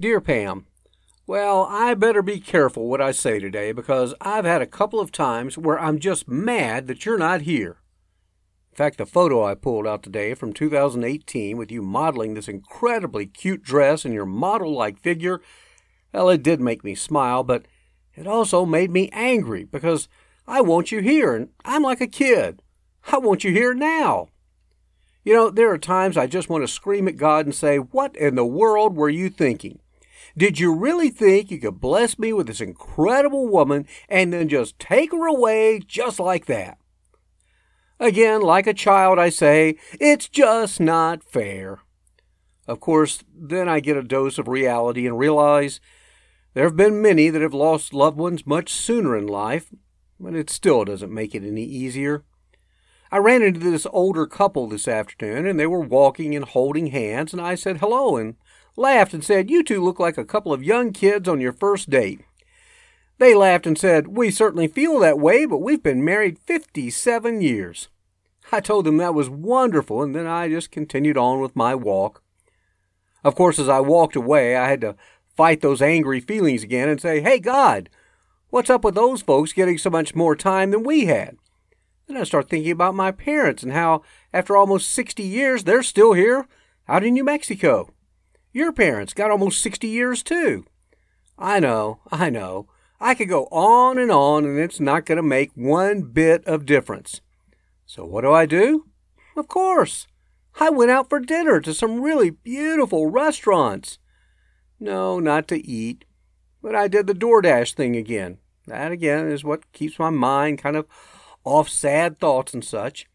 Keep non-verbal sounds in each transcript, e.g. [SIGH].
Dear Pam, well, I better be careful what I say today because I've had a couple of times where I'm just mad that you're not here. In fact, the photo I pulled out today from 2018 with you modeling this incredibly cute dress and your model like figure, well, it did make me smile, but it also made me angry because I want you here and I'm like a kid. I want you here now. You know, there are times I just want to scream at God and say, What in the world were you thinking? Did you really think you could bless me with this incredible woman and then just take her away just like that? Again, like a child, I say, it's just not fair. Of course, then I get a dose of reality and realize there have been many that have lost loved ones much sooner in life, but it still doesn't make it any easier. I ran into this older couple this afternoon, and they were walking and holding hands, and I said hello and laughed and said, You two look like a couple of young kids on your first date. They laughed and said, We certainly feel that way, but we've been married 57 years. I told them that was wonderful, and then I just continued on with my walk. Of course, as I walked away, I had to fight those angry feelings again and say, Hey, God, what's up with those folks getting so much more time than we had? Then I start thinking about my parents and how, after almost 60 years, they're still here out in New Mexico. Your parents got almost 60 years too. I know, I know. I could go on and on, and it's not going to make one bit of difference. So what do I do? Of course, I went out for dinner to some really beautiful restaurants. No, not to eat, but I did the DoorDash thing again. That again is what keeps my mind kind of off sad thoughts and such.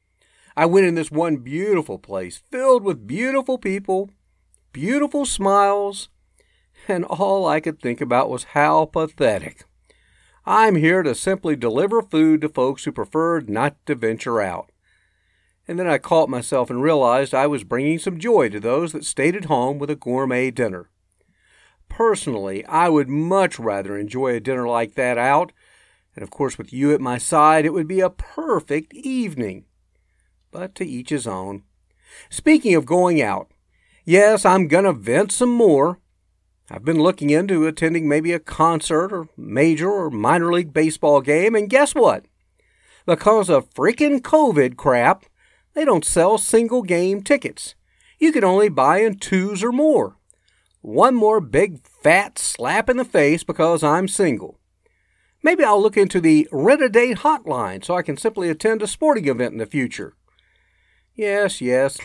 I went in this one beautiful place filled with beautiful people, beautiful smiles, and all I could think about was how pathetic. I'm here to simply deliver food to folks who preferred not to venture out. And then I caught myself and realized I was bringing some joy to those that stayed at home with a gourmet dinner. Personally, I would much rather enjoy a dinner like that out, and of course, with you at my side, it would be a perfect evening. But to each his own. Speaking of going out, Yes, I'm going to vent some more. I've been looking into attending maybe a concert or major or minor league baseball game, and guess what? Because of freaking COVID crap, they don't sell single game tickets. You can only buy in twos or more. One more big fat slap in the face because I'm single. Maybe I'll look into the rent a date hotline so I can simply attend a sporting event in the future. Yes, yes,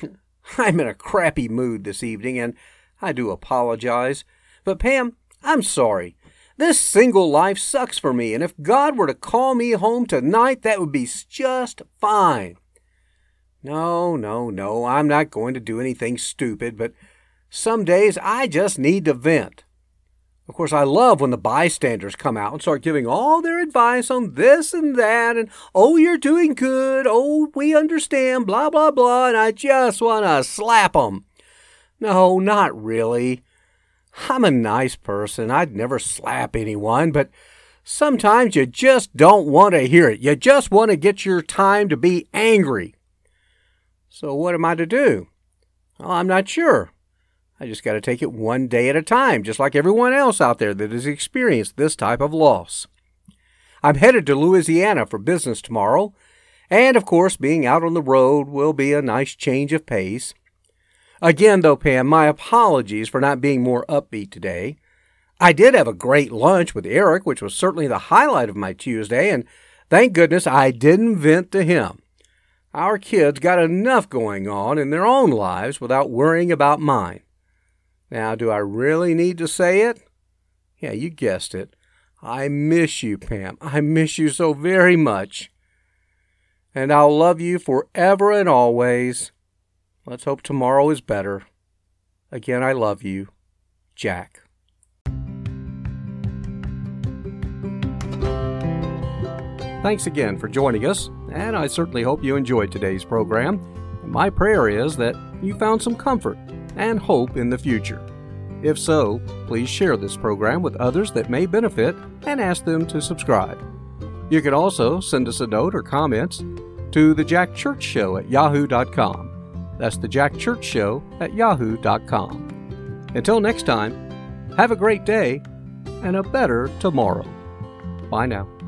[LAUGHS] I'm in a crappy mood this evening, and I do apologize. But, Pam, I'm sorry. This single life sucks for me, and if God were to call me home tonight, that would be just fine. No, no, no, I'm not going to do anything stupid, but some days I just need to vent. Of course, I love when the bystanders come out and start giving all their advice on this and that, and oh, you're doing good, oh, we understand, blah, blah, blah, and I just want to slap them. No, not really. I'm a nice person. I'd never slap anyone, but sometimes you just don't want to hear it. You just want to get your time to be angry. So, what am I to do? Well, I'm not sure. I just got to take it one day at a time, just like everyone else out there that has experienced this type of loss. I'm headed to Louisiana for business tomorrow, and of course, being out on the road will be a nice change of pace. Again, though, Pam, my apologies for not being more upbeat today. I did have a great lunch with Eric, which was certainly the highlight of my Tuesday, and thank goodness I didn't vent to him. Our kids got enough going on in their own lives without worrying about mine. Now, do I really need to say it? Yeah, you guessed it. I miss you, Pam. I miss you so very much. And I'll love you forever and always. Let's hope tomorrow is better. Again, I love you. Jack. Thanks again for joining us, and I certainly hope you enjoyed today's program. My prayer is that you found some comfort and hope in the future. If so, please share this program with others that may benefit and ask them to subscribe. You can also send us a note or comments to the Jack Church Show at yahoo.com. That's the Jack Church Show at yahoo.com. Until next time, have a great day and a better tomorrow. Bye now.